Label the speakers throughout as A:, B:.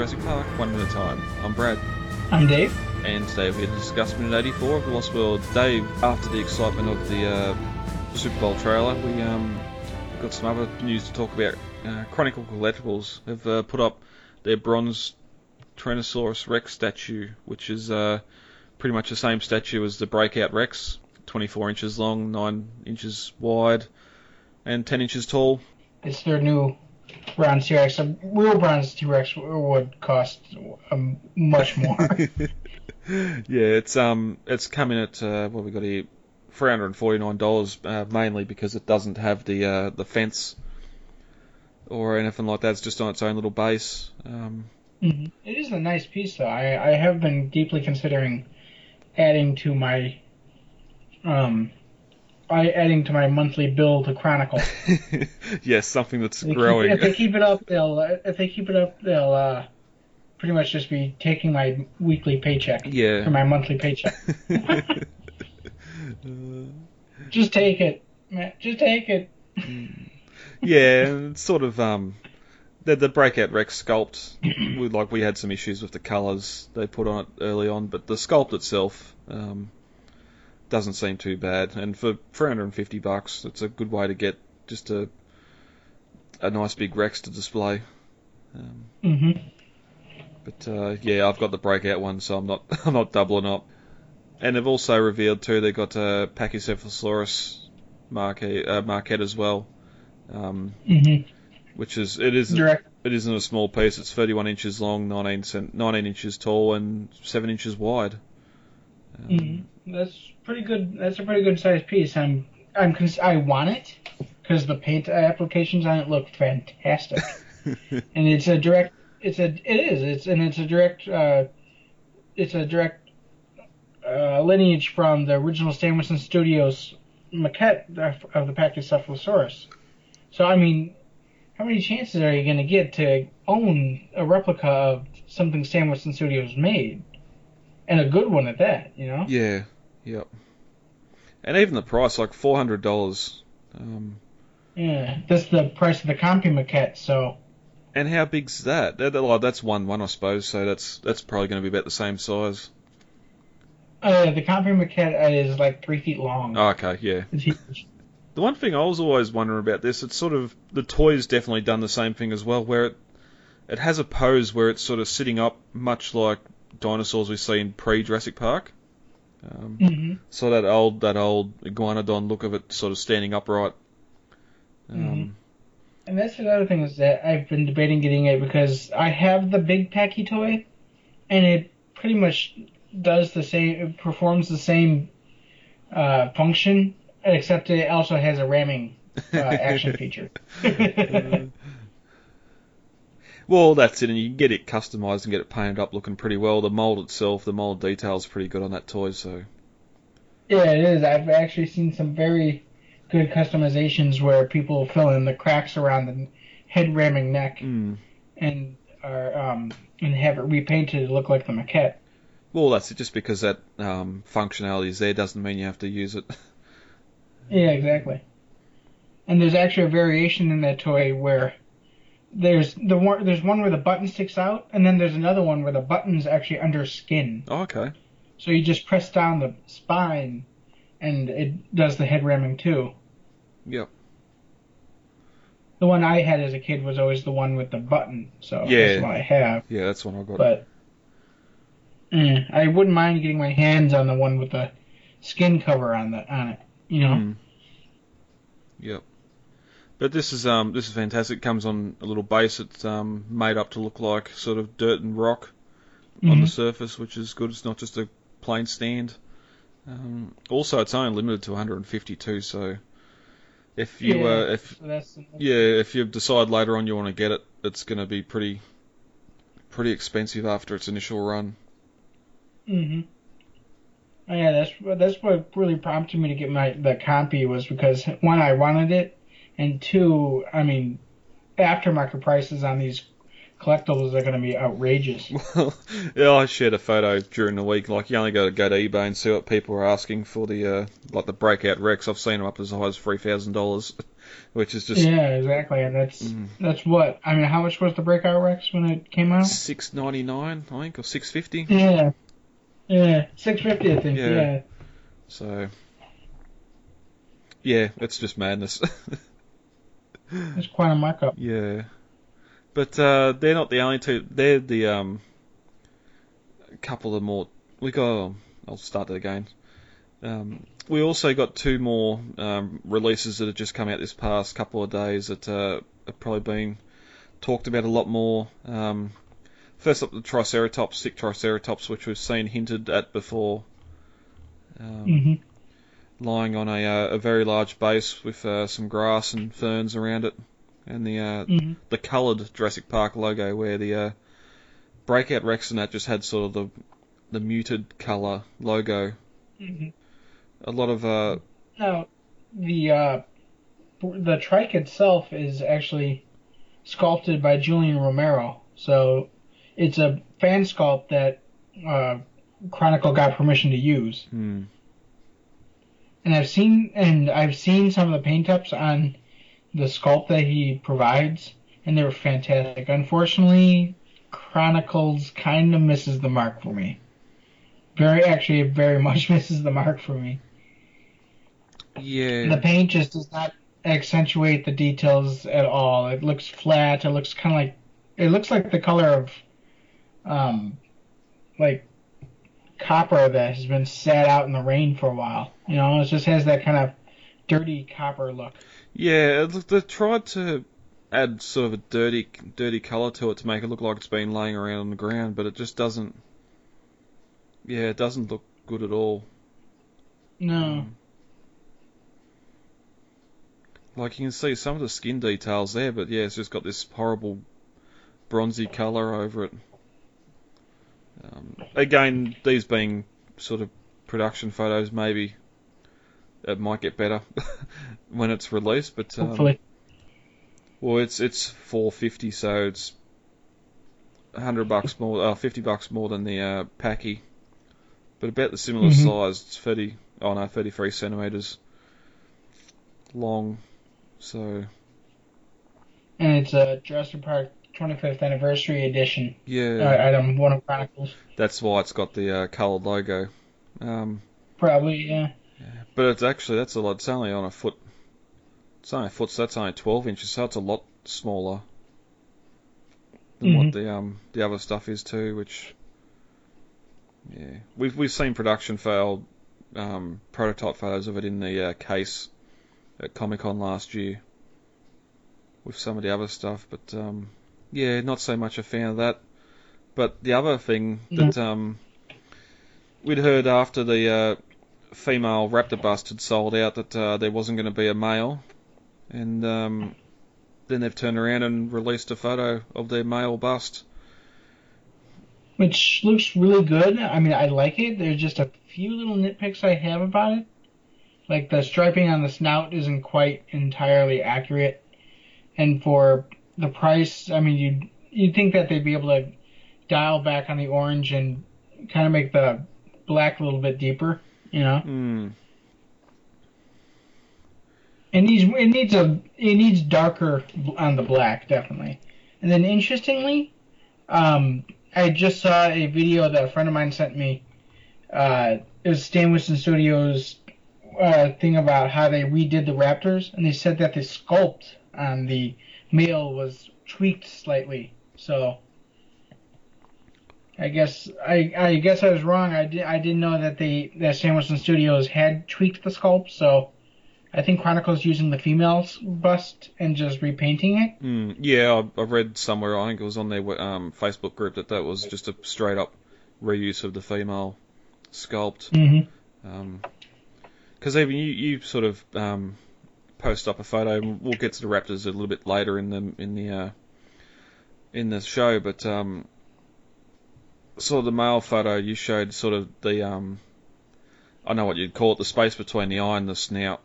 A: 1997 Jurassic Park, one at a time. I'm Brad.
B: I'm Dave.
A: And today we're here to discuss minute 84 of The Lost World. Dave, after the excitement of the uh, Super Bowl trailer, we um, got some other news to talk about. Uh, Chronicle Collectibles have uh, put up their bronze Tyrannosaurus Rex statue, which is uh, pretty much the same statue as the Breakout Rex, 24 inches long, 9 inches wide, and 10 inches tall.
B: It's their new bronze T-Rex. A real bronze T-Rex would cost um, much more.
A: yeah, it's um, it's coming at uh, what we got here, three hundred and forty nine dollars, uh, mainly because it doesn't have the uh, the fence or anything like that. It's just on its own little base. Um,
B: mm-hmm. it is a nice piece, though. I I have been deeply considering adding to my um. I adding to my monthly bill to Chronicle.
A: yes, something that's
B: if
A: growing.
B: Keep, if they keep it up, they'll if they keep it up, they'll uh, pretty much just be taking my weekly paycheck.
A: Yeah.
B: Or my monthly paycheck. just take it, man. Just take it.
A: yeah, sort of um, the the breakout Rex sculpt. we, like we had some issues with the colours they put on it early on, but the sculpt itself um, doesn't seem too bad. And for 350 bucks, it's a good way to get just a a nice big Rex to display.
B: Um, mm-hmm.
A: But uh, yeah, I've got the breakout one, so I'm not I'm not doubling up. And they've also revealed too they've got a Pachycephalosaurus maquette, uh, maquette as well, um,
B: mm-hmm.
A: which is it is
B: Direct.
A: it isn't a small piece. It's 31 inches long, 19 cent, 19 inches tall, and seven inches wide.
B: Um, mm-hmm. That's pretty good. That's a pretty good sized piece. I'm I'm cons- I want it because the paint applications on it look fantastic, and it's a direct it's a it is it's and it's a direct uh, it's a direct uh, lineage from the original Winston Studios maquette of the Pachycephalosaurus. So I mean, how many chances are you going to get to own a replica of something Winston Studios made, and a good one at that? You know?
A: Yeah. Yep. And even the price, like four hundred dollars. Um,
B: yeah, that's the price of the Compy maquette. So
A: and how big's that? That's one one, I suppose. So that's that's probably going to be about the same size.
B: Uh, the Compy maquette is like three feet long.
A: Oh, okay, yeah. The one thing I was always wondering about this, it's sort of the toy's definitely done the same thing as well, where it it has a pose where it's sort of sitting up, much like dinosaurs we see in pre Jurassic Park. Um,
B: mm-hmm.
A: So that old that old iguanodon look of it, sort of standing upright. Um,
B: mm-hmm. And that's another thing is that I've been debating getting it because I have the big Packy toy, and it pretty much does the same, it performs the same uh, function, except it also has a ramming uh, action feature.
A: Well, that's it, and you can get it customized and get it painted up looking pretty well. The mold itself, the mold detail is pretty good on that toy, so.
B: Yeah, it is. I've actually seen some very good customizations where people fill in the cracks around the head ramming neck
A: mm.
B: and are um, and have it repainted to look like the maquette.
A: Well, that's it. Just because that um, functionality is there doesn't mean you have to use it.
B: yeah, exactly. And there's actually a variation in that toy where there's the one there's one where the button sticks out, and then there's another one where the button's actually under skin.
A: Oh, okay.
B: So you just press down the spine, and it does the head ramming too.
A: Yep.
B: The one I had as a kid was always the one with the button, so
A: yeah.
B: that's what I have.
A: Yeah, that's one I got.
B: But eh, I wouldn't mind getting my hands on the one with the skin cover on the on it. You know.
A: Mm. Yep. But this is um this is fantastic. It comes on a little base. that's um made up to look like sort of dirt and rock mm-hmm. on the surface, which is good. It's not just a plain stand. Um, also, it's only limited to 152, so if you
B: yeah,
A: uh, if yeah if you decide later on you want to get it, it's going to be pretty pretty expensive after its initial run.
B: Mhm. Oh, yeah, that's that's what really prompted me to get my the compy was because when I wanted it, and two, I mean, aftermarket prices on these collectibles are going to be outrageous.
A: Well, yeah, I shared a photo during the week. Like, you only got to go to eBay and see what people are asking for the uh, like the breakout Rex. I've seen them up as high as three thousand dollars. which is just
B: Yeah, exactly. And that's
A: Mm.
B: that's what I mean. How much was the Breakout Rex when it came out?
A: six ninety nine, I think, or six fifty.
B: Yeah, yeah, six fifty, I think.
A: Yeah.
B: Yeah.
A: So yeah, it's just madness.
B: it's quite a markup.
A: yeah, but uh, they're not the only two. They're the um, couple of more. We got. I'll start that again. Um, we also got two more um, releases that have just come out this past couple of days that uh, have probably been talked about a lot more. Um, first up, the Triceratops, sick Triceratops, which we've seen hinted at before. Um,
B: hmm
A: lying on a, uh, a very large base with uh, some grass and ferns around it, and the uh,
B: hmm
A: the coloured Jurassic Park logo, where the uh, Breakout Rex and that just had sort of the the muted colour logo.
B: hmm
A: A lot of uh,
B: Now, the uh, the trike itself is actually sculpted by Julian Romero, so it's a fan sculpt that uh, Chronicle got permission to use.
A: hmm,
B: And I've seen and I've seen some of the paint ups on the sculpt that he provides, and they were fantastic. Unfortunately, Chronicles kind of misses the mark for me. Very, actually, very much misses the mark for me.
A: Yeah.
B: The paint just does not accentuate the details at all. It looks flat. It looks kind of like it looks like the color of um like copper that has been sat out in the rain for a while. You know, it just has that kind of dirty copper look.
A: yeah. it- They tried to add sort of a dirty dirty colour to it to make it look like it's been laying around on the ground, but it just doesn't. Yeah, it doesn't look good at all.
B: No. Mm.
A: Like you can see some of the skin details there, but yeah, it's just got this horrible bronzy colour over it. Um, again, these being sort of production photos, maybe it might get better when it's released. But um,
B: Hopefully.
A: well, it's it's 450, so it's 100 bucks more, uh, 50 bucks more than the uh, Packy, but about the similar
B: Mhm.
A: size. It's 30, oh no, 33 centimeters long. So
B: And it's a Jurassic Park 25th anniversary edition
A: yeah,
B: uh, item, one of Chronicles.
A: that's why it's got the uh, coloured logo. Um,
B: Probably, yeah.
A: but it's actually that's a lot. It's only on a foot. It's only a foot, so that's only 12 inches. So it's a lot smaller than what
B: Mhm.
A: the um the other stuff is too. Which yeah, we've we've seen production failed um, prototype photos of it in the uh, case at Comic Con last year with some of the other stuff, but um, yeah, not so much a fan of that. But the other thing that um, we'd heard after the uh, female raptor bust had sold out that uh, there wasn't going to be a male, and um, then they've turned around and released a photo of their male bust.
B: Which looks really good. I mean, I like it. There's just a few little nitpicks I have about it. Like the striping on the snout isn't quite entirely accurate. And for the price, I mean, you'd, you'd think that they'd be able to dial back on the orange and kind of make the black a little bit deeper, you know?
A: Hmm.
B: It needs it needs a it needs darker on the black definitely. And then interestingly, um, I just saw a video that a friend of mine sent me. Uh, it was Stan Winston Studios uh, thing about how they redid the Raptors, and they said that the sculpt on the male was tweaked slightly. So I guess I I guess I was wrong. I did I didn't know that they that Winston Studios had tweaked the sculpt. So I think Chronicle's using the female's bust and just repainting it.
A: Mm, yeah, I, I read somewhere. I think it was on their um, Facebook group that that was just a straight up reuse of the female sculpt.
B: Mm-hmm.
A: Because even you, you sort of um, post up a photo. and We'll get to the Raptors a little bit later in the in the uh, in the show, but um, sort of the male photo you showed, sort of the um, I know what you'd call it, the space between the eye and the snout,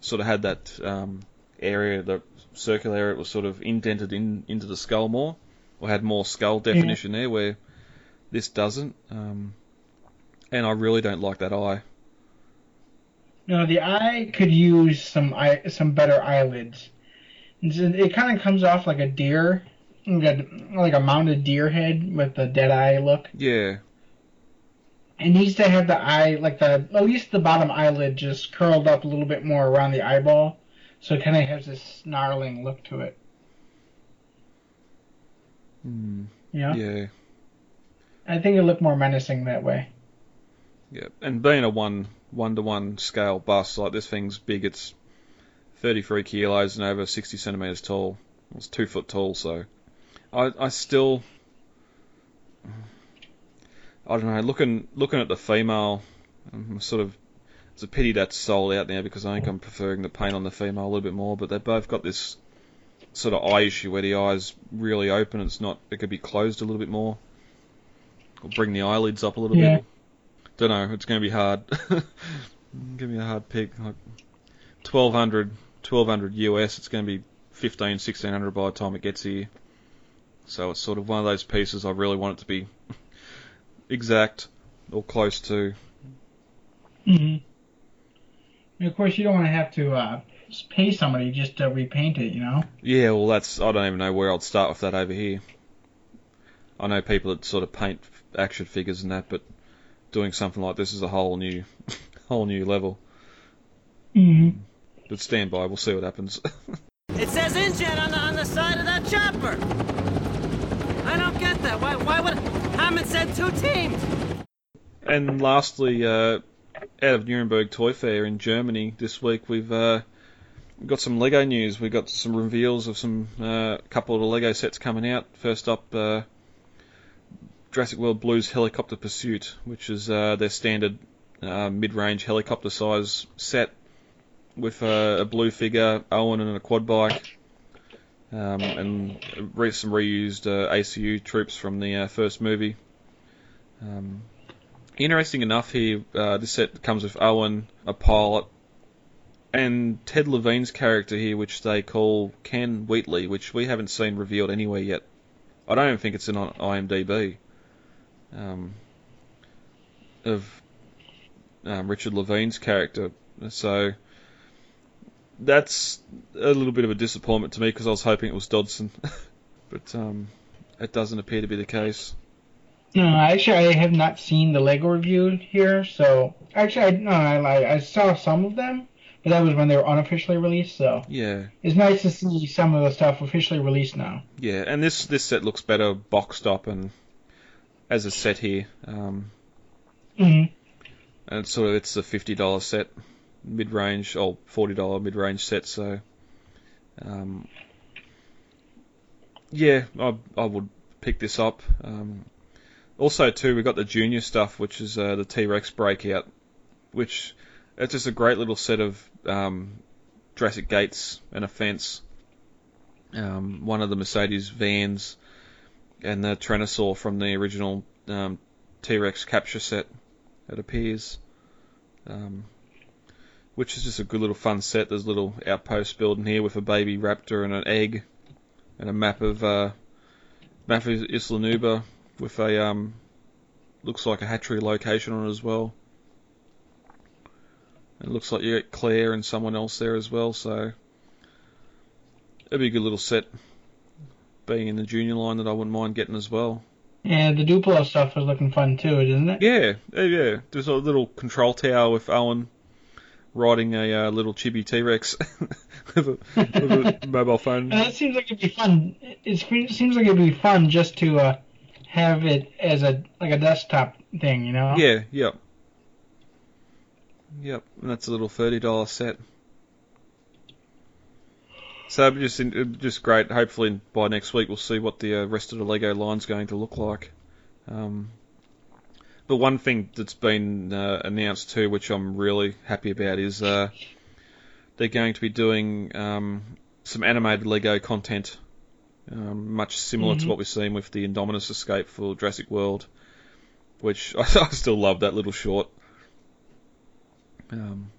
A: sort of had that um, area, the circular area, it was sort of indented in into the skull more, or had more skull definition there, where this doesn't. Um, and I really don't like that eye.
B: No, the eye could use some eye, some better eyelids. It's- It kind of comes off like a deer, like a, like a mounted deer head with the dead eye look.
A: Yeah,
B: It needs to have the eye, like the at least the bottom eyelid, just curled up a little bit more around the eyeball, so it kind of has this snarling look to it.
A: mm,
B: know?
A: yeah,
B: I think it looked more menacing that way.
A: yeah. And being a one one to one scale bust like this thing's big, it's 33 kilos and over 60 centimeters tall. It's two foot tall, so I I still I don't know. Looking looking at the female, I'm sort of it's a pity that's sold out now because I think I'm preferring the paint on the female a little bit more. But they've both got this sort of eye issue where the eye's really open. It's not. It could be closed a little bit more, or bring the eyelids up a little
B: Yeah.
A: bit. Don't know. It's going to be hard. Give me a hard pick. Like 1200, 1200 US. It's going to be 15, 1600 by the time it gets here. So it's sort of one of those pieces I really want it to be exact or close to.
B: hmm And of course, you don't want to have to uh, pay somebody just to repaint it, you know?
A: Yeah, well, that's I don't even know where I'd start with that over here. I know people that sort of paint action figures and that, but doing something like this is a whole new, whole new level.
B: hmm
A: But stand by, we'll see what happens.
C: It says engine on the on the side of that chopper. I don't get that. Why why would Hammond said two teams?
A: and lastly, uh, out of Nuremberg Toy Fair in Germany this week, we've uh, got some Lego news. We've got some reveals of some uh, couple of the Lego sets coming out. First up, uh, Jurassic World Blues Helicopter Pursuit, which is uh, their standard uh, mid-range helicopter size set with a blue figure, Owen, and a quad bike. Um, and re- some reused uh, ACU troops from the uh, first movie. Um, interesting enough here, uh, this set comes with Owen, a pilot, and Ted Levine's character here, which they call Ken Wheatley, which we haven't seen revealed anywhere yet. I don't think it's in IMDb. Um, of um, Richard Levine's character, so that's a little bit of a disappointment to me because I was hoping it was Dodson, but um, it doesn't appear to be the case.
B: No, actually, I have not seen the Lego review here, so actually, I no, I lied. I saw some of them, but that was when they were unofficially released. So
A: Yeah,
B: it's nice to see some of the stuff officially released now.
A: Yeah, and this this set looks better boxed up and as a set here. Um,
B: hmm
A: and it's sort of it's a fifty dollar set, mid range or forty dollar mid range set. So, um, yeah, I I would pick this up. Um, also, too, we got the junior stuff, which is uh, the T Rex breakout, which it's just a great little set of um, Jurassic gates and a fence. Um, one of the Mercedes vans and the Tyrannosaur from the original um, T-Rex capture set. It appears, um, which is just a good little fun set. There's a little outpost building here with a baby raptor and an egg, and a map of uh, map of Isla Nublar with a um, looks like a hatchery location on it as well. It looks like you get Claire and someone else there as well, so it'd be a good little set. Being in the junior line that I wouldn't mind getting as well.
B: Yeah, the Duplo stuff is looking fun too, isn't it?
A: Yeah, yeah, yeah. There's a little control tower with Owen riding a uh, little chibi T Rex with, a, with a mobile phone.
B: And it seems like it'd be fun. It seems like it'd be fun just to uh, have it as a like a desktop thing, you know?
A: Yeah, yep. Yep, and that's a little $30 set. So just be just great. Hopefully by next week we'll see what the uh, rest of the Lego line's going to look like. Um, but one thing that's been uh, announced too, which I'm really happy about, is uh, they're going to be doing um, some animated Lego content, um, much similar to
B: Mhm.
A: what we've seen with the Indominus Escape for Jurassic World, which I, I still love that little short. Um,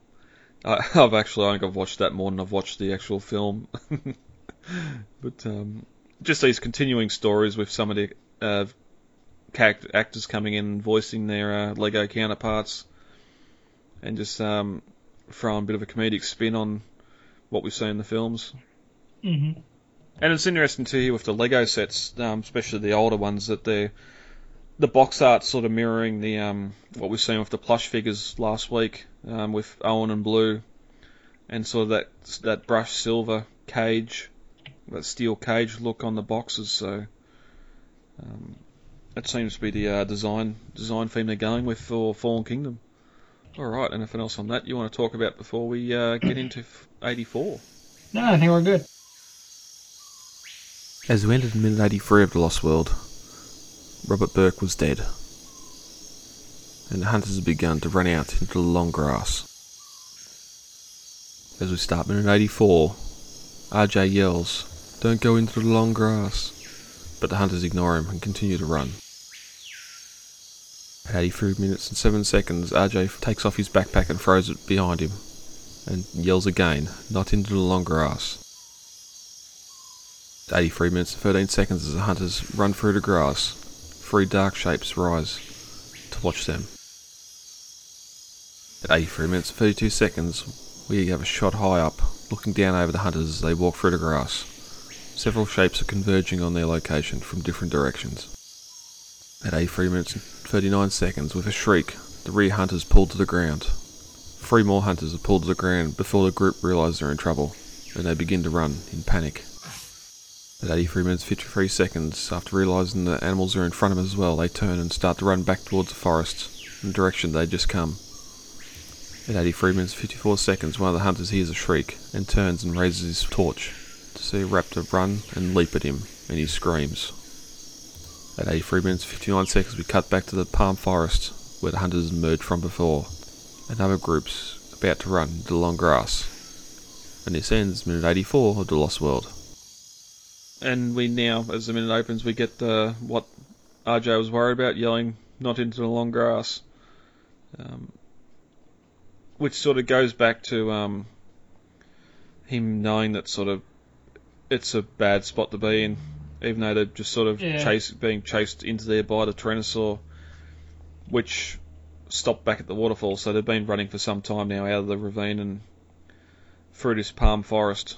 A: I, I've actually I think I've watched that more than I've watched the actual film. but um, just these continuing stories with some of the uh, character actors coming in and voicing their uh, Lego counterparts, and just um, throwing a bit of a comedic spin on what we've seen in the films.
B: Mm-hmm.
A: And it's interesting to hear with the Lego sets, um, especially the older ones, that they're the box art sort of mirroring the um, what we've seen with the plush figures last week um, with Owen and Blue, and sort of that that brushed silver cage, that steel cage look on the boxes. So um, that seems to be the uh, design design theme they're going with for Fallen Kingdom. All right, anything else on that you want to talk about before we uh, get into 84?
B: No, I think we're good.
A: As we entered minute 83 of The Lost World, Robert Burke was dead, and the hunters had begun to run out into the long grass. As we start minute 84, Ajay yells, Don't go into the long grass, but the hunters ignore him and continue to run. At 83 minutes and 7 seconds, Ajay takes off his backpack and throws it behind him, and yells again, Not into the long grass. 83 minutes and 13 seconds as the hunters run through the grass. Three dark shapes rise to watch them. At 83 minutes and 32 seconds, we have a shot high up, looking down over the hunters as they walk through the grass. Several shapes are converging on their location from different directions. At 83 minutes and 39 seconds, with a shriek, the rear hunters pull to the ground. Three more hunters are pulled to the ground before the group realise they're in trouble, and they begin to run in panic. At 83 minutes 53 seconds, after realising the animals are in front of them as well, they turn and start to run back towards the forest, in the direction they'd just come. At 83 minutes 54 seconds, one of the hunters hears a shriek and turns and raises his torch to see a raptor run and leap at him, and he screams. At 83 minutes 59 seconds, we cut back to the palm forest where the hunters emerged from before. and other group's about to run into the long grass. And this ends minute 84 of The Lost World and we now, as the minute opens, we get the what Ajay was worried about, yelling "not into the long grass," um, which sort of goes back to um, him knowing that sort of it's a bad spot to be in, even though they're just sort of
B: Yeah.
A: chase, being chased into there by the Tyrannosaur, which stopped back at the waterfall. So they've been running for some time now out of the ravine and through this palm forest.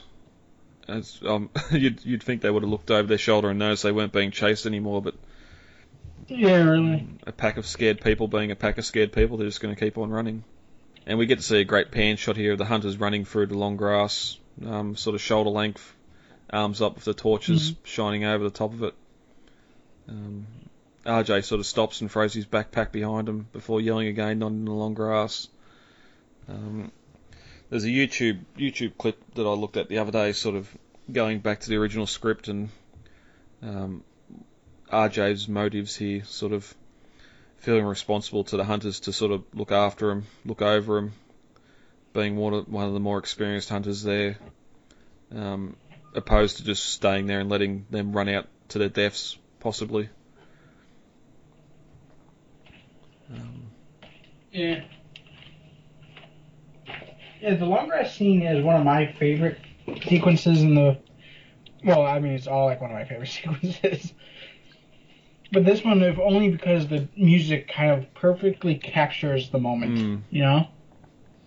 A: As, um, you'd, you'd think they would have looked over their shoulder and noticed they weren't being chased anymore, but
B: Yeah, really.
A: a pack of scared people being a pack of scared people, they're just going to keep on running. And we get to see a great pan shot here of the hunters running through the long grass, um, sort of shoulder length, arms up with the torches shining over the top of it. Um, Ajay sort of stops and throws his backpack behind him before yelling again, not in the long grass. Um, there's a YouTube YouTube clip that I looked at the other day, sort of going back to the original script and um, Ajay's motives here, sort of feeling responsible to the hunters to sort of look after him, look over him, being one of, one of the more experienced hunters there, um, opposed to just staying there and letting them run out to their deaths, possibly. Um,
B: Yeah. Yeah, the long grass scene is one of my favorite sequences in the. Well, I mean, it's all like one of my favorite sequences. But this one, if only because the music kind of perfectly captures the moment.
A: mm,
B: You know,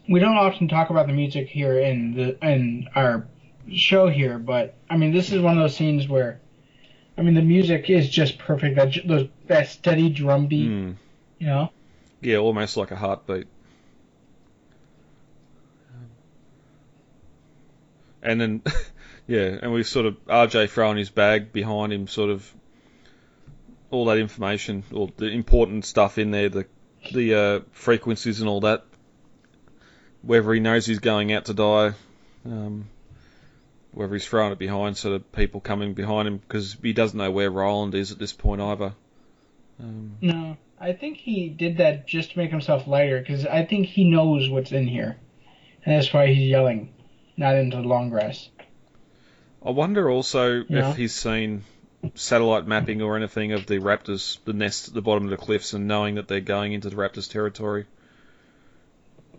B: we don't often talk about the music here in the in our show here, but I mean, this is one of those scenes where, I mean, the music is just perfect. That those, that steady drum beat.
A: mm.
B: You know.
A: Yeah, almost like a heartbeat. And then, yeah, and we sort of Ajay throwing his bag behind him, sort of all that information, or the important stuff in there, the the uh, frequencies and all that. Whether he knows he's going out to die, um, whether he's throwing it behind so that people coming behind him, because he doesn't know where Roland is at this point either. Um,
B: No, I think he did that just to make himself lighter because I think he knows what's in here, and that's why he's yelling, not into the long grass.
A: I wonder also
B: Yeah.
A: if he's seen satellite mapping or anything of the raptors, the nest at the bottom of the cliffs, and knowing that they're going into the raptors' territory.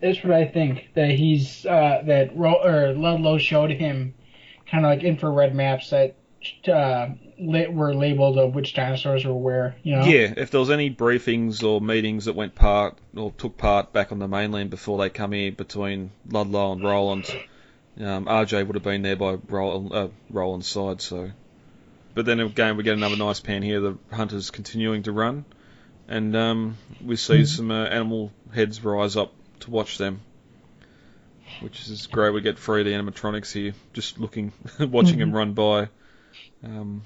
B: That's what I think that he's uh, that Ro- or Ludlow showed him, kind of like infrared maps that uh, la- were labeled of which dinosaurs were where. You know.
A: Yeah, if there was any briefings or meetings that went part or took part back on the mainland before they come here between Ludlow and Roland, um, Ajay would have been there by Roland, uh, Roland's side. So, but then again, we get another nice pan here. The hunters continuing to run, and um, we see some uh, animal heads rise up to watch them, which is great. We get three of the animatronics here, just looking, watching them run by. Um,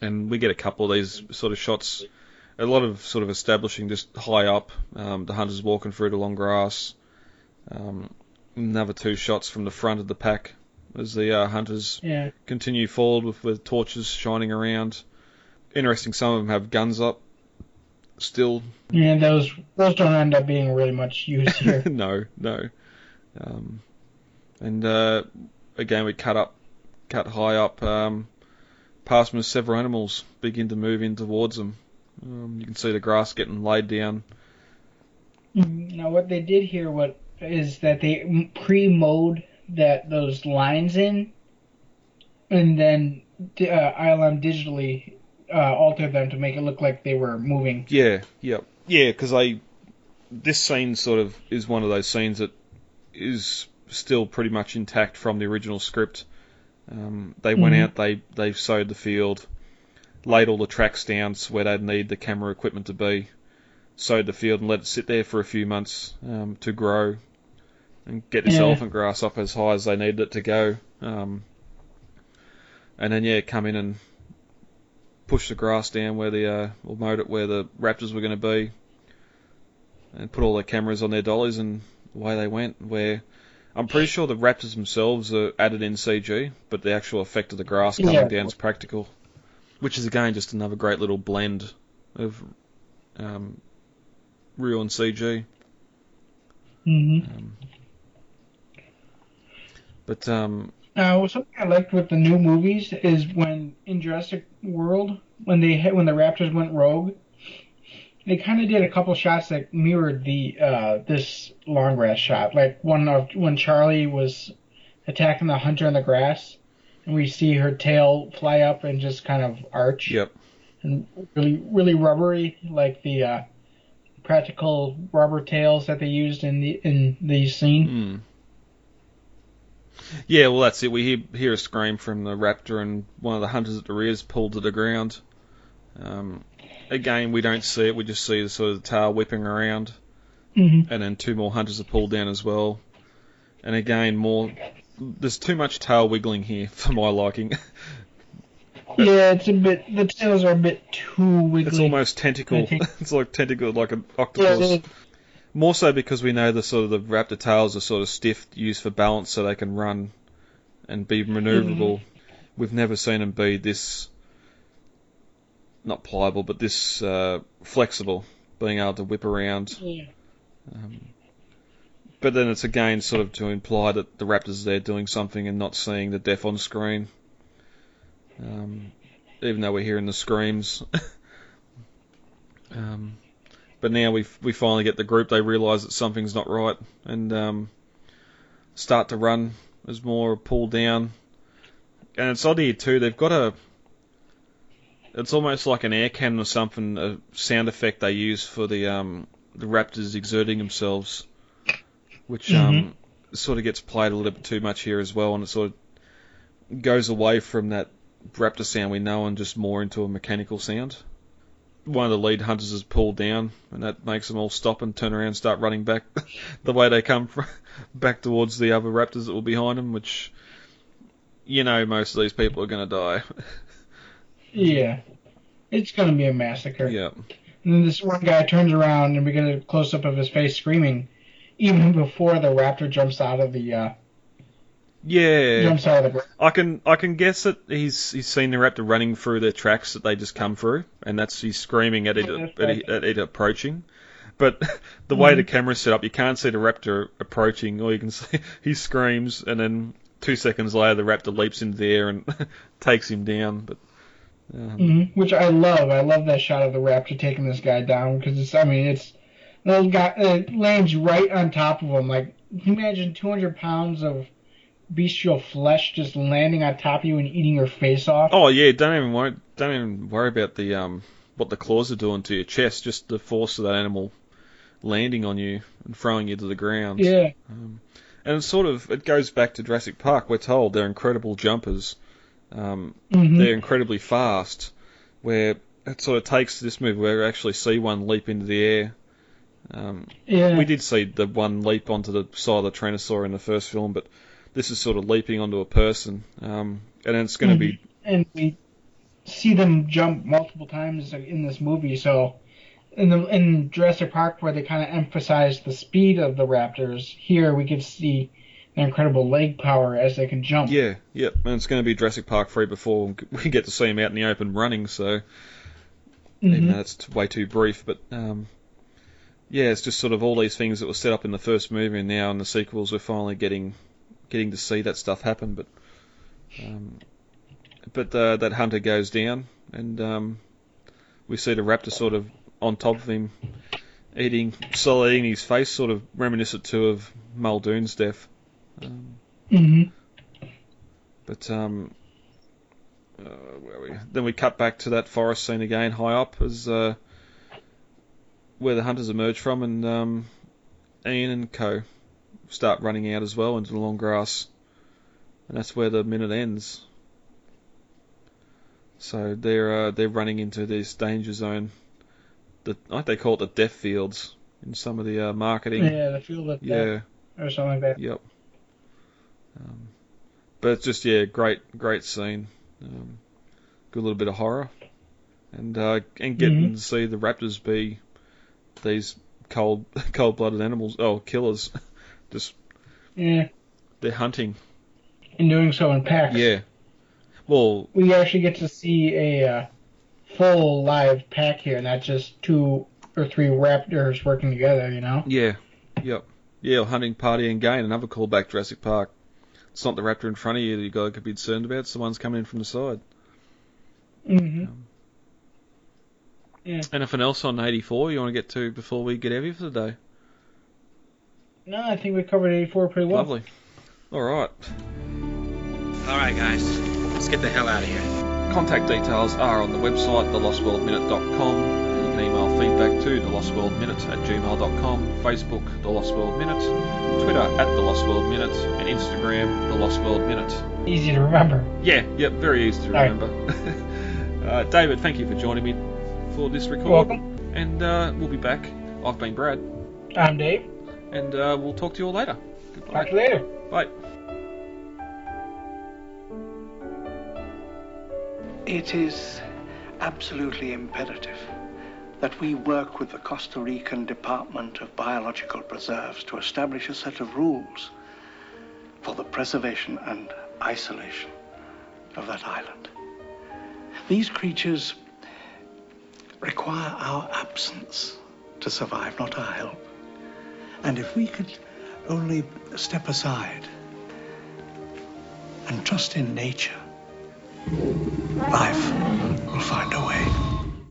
A: and we get a couple of these sort of shots, a lot of sort of establishing just high up, um, the hunters walking through the long grass. Um, another two shots from the front of the pack as the uh, hunters
B: Yeah.
A: continue forward with, with torches shining around. Interesting, some of them have guns up. Still,
B: Yeah, those those don't end up being really much used here.
A: no, no. Um, and uh, again, we cut up, cut high up, um, past them as several animals begin to move in towards them. Um, you can see the grass getting laid down.
B: now, what they did here, what is that they pre-mowed that those lines in, and then uh, ILM digitally uh, altered them to make it look like they were moving.
A: Yeah, yep, yeah. Because I, this scene sort of is one of those scenes that is still pretty much intact from the original script. Um, they went
B: Mhm.
A: out, they they sowed the field, laid all the tracks down to where they'd need the camera equipment to be, sowed the field and let it sit there for a few months um, to grow, and get this
B: Yeah.
A: elephant grass up as high as they needed it to go. Um, and then yeah, come in and push the grass down where the uh, or mowed it where the raptors were going to be, and put all their cameras on their dollies, and away they went. Where I'm pretty sure the raptors themselves are added in CG, but the actual effect of the grass coming
B: Yeah.
A: down is practical, which is again just another great little blend of um, real and CG.
B: hmm
A: Um, but um,
B: Now, something I liked with the new movies is when in Jurassic World, when they hit, when the Raptors went rogue, they kind of did a couple shots that mirrored the uh, this long grass shot, like one of when Charlie was attacking the hunter in the grass, and we see her tail fly up and just kind of arch,
A: yep,
B: and really really rubbery, like the uh, practical rubber tails that they used in the in the scene.
A: Yeah, well, that's it. We hear, hear a scream from the raptor, and one of the hunters at the rear is pulled to the ground. Um, again, we don't see it. We just see the sort of tail whipping around,
B: hmm
A: and then two more hunters are pulled down as well. And again, more. There's too much tail wiggling here for my liking.
B: Yeah, it's a bit. The tails are a bit too wiggly.
A: it's almost tentacle. It's like tentacle, like an octopus.
B: is.
A: More so because we know the sort of the raptor tails are sort of stiff, used for balance, so they can run and be maneuverable. We've never seen them be this not pliable, but this uh, flexible, being able to whip around.
B: Yeah.
A: Um, but then it's again sort of to imply that the raptors are there doing something and not seeing the death on screen. Um, even though we're hearing the screams. um, but now we we finally get the group. They realise that something's not right and um, start to run as more pulled down. And it's odd here too. They've got a. It's almost like an air cannon or something, a sound effect they use for the um, the raptors exerting themselves, which um, sort of gets played a little bit too much here as well, and it sort of goes away from that raptor sound we know and just more into a mechanical sound. One of the lead hunters is pulled down, and that makes them all stop and turn around and start running back the way they come fr back towards the other raptors that were behind them, which you know most of these people are going to die.
B: Yeah. It's gonna be a massacre.
A: yeah.
B: And then this one guy turns around and we get a close up of his face screaming, even before the raptor jumps out of the uh,
A: Yeah.
B: jumps out of the ground.
A: I can I can guess that he's he's seen the raptor running through the tracks that they just come through, and that's he's screaming at it at it, at it approaching. But the way the camera's set up, you can't see the raptor approaching. All you can see he screams, and then two seconds later, the raptor leaps into the air and takes him down. But um,
B: hmm Which I love. I love that shot of the raptor taking this guy down because it's. I mean, it's. Those guy it lands right on top of him. Like, imagine 200 pounds of bestial flesh just landing on top of you and eating your face off.
A: Oh yeah, don't even worry. Don't even worry about the um what the claws are doing to your chest. Just the force of that animal landing on you and throwing you to the ground.
B: Yeah.
A: Um, and it's sort of it goes back to Jurassic Park. We're told they're incredible jumpers. Um,
B: Mhm.
A: They're incredibly fast. Where it sort of takes this movie where we actually see one leap into the air. Um,
B: Yeah.
A: we did see the one leap onto the side of the Tyrannosaur in the first film, but this is sort of leaping onto a person, um, and it's going to be
B: and we see them jump multiple times in this movie. So in the in Jurassic Park, where they kind of emphasize the speed of the raptors, here we to see their incredible leg power as they can jump.
A: yeah, yep, and it's going to be Jurassic Park 3 before we get to see him out in the open running. So even
B: Mhm.
A: though it's t- way too brief, but um, yeah, it's just sort of all these things that were set up in the first movie, and now in the sequels we're finally getting getting to see that stuff happen. But um, but uh, that hunter goes down, and um, we see the raptor sort of on top of him, eating slowly eating his face, sort of reminiscent to of Muldoon's death. Um,
B: Mhm.
A: but um, uh, we? Then we cut back to that forest scene again, high up, as uh, where the hunters emerge from, and um, Ian and Co. start running out as well into the long grass, and that's where the minute ends. So they're uh, they're running into this danger zone. The I think they call it the death fields in some of the uh, marketing.
B: Yeah, the field of
A: yeah.
B: death or something like that.
A: Yep. Um, but it's just yeah, great great scene. Um, good little bit of horror, and uh, and getting
B: Mhm.
A: to see the raptors be these cold cold blooded animals. Oh, killers. just
B: Yeah,
A: they're hunting.
B: and doing so in packs.
A: Yeah. Well,
B: we actually get to see a uh, full live pack here, not just two or three raptors working together. You know.
A: yeah. Yep. Yeah, hunting party and gain. Another callback Jurassic Park. It's not the raptor in front of you that you got to be concerned about. It's the ones coming in from the side.
B: hmm Yeah.
A: Anything else on 84 you want to get to before we get heavy for the day?
B: No, I think we covered 84 pretty well.
A: Lovely. All right.
D: All right, guys, let's get the hell out of here.
A: Contact details are on the website, thelostworldminute.com. You can email feedback to thelostworldminute at gmail.com, Facebook, The Lost World Minute, Twitter at The Lost World Minute, and Instagram, The Lost World Minute.
B: Easy to remember.
A: Yeah, yep, very easy to
B: Right.
A: remember. uh, David, thank you for joining me for this record.
B: Welcome.
A: And uh, we'll be back. I've been Brad,
B: I'm Dave.
A: And uh, we'll talk to you all later.
B: Talk to you later.
A: Bye.
E: It is absolutely imperative that we work with the Costa Rican Department of Biological Preserves to establish a set of rules for the preservation and isolation of that island. These creatures require our absence to survive, not our help. And if we could only step aside and trust in nature, life will find a way.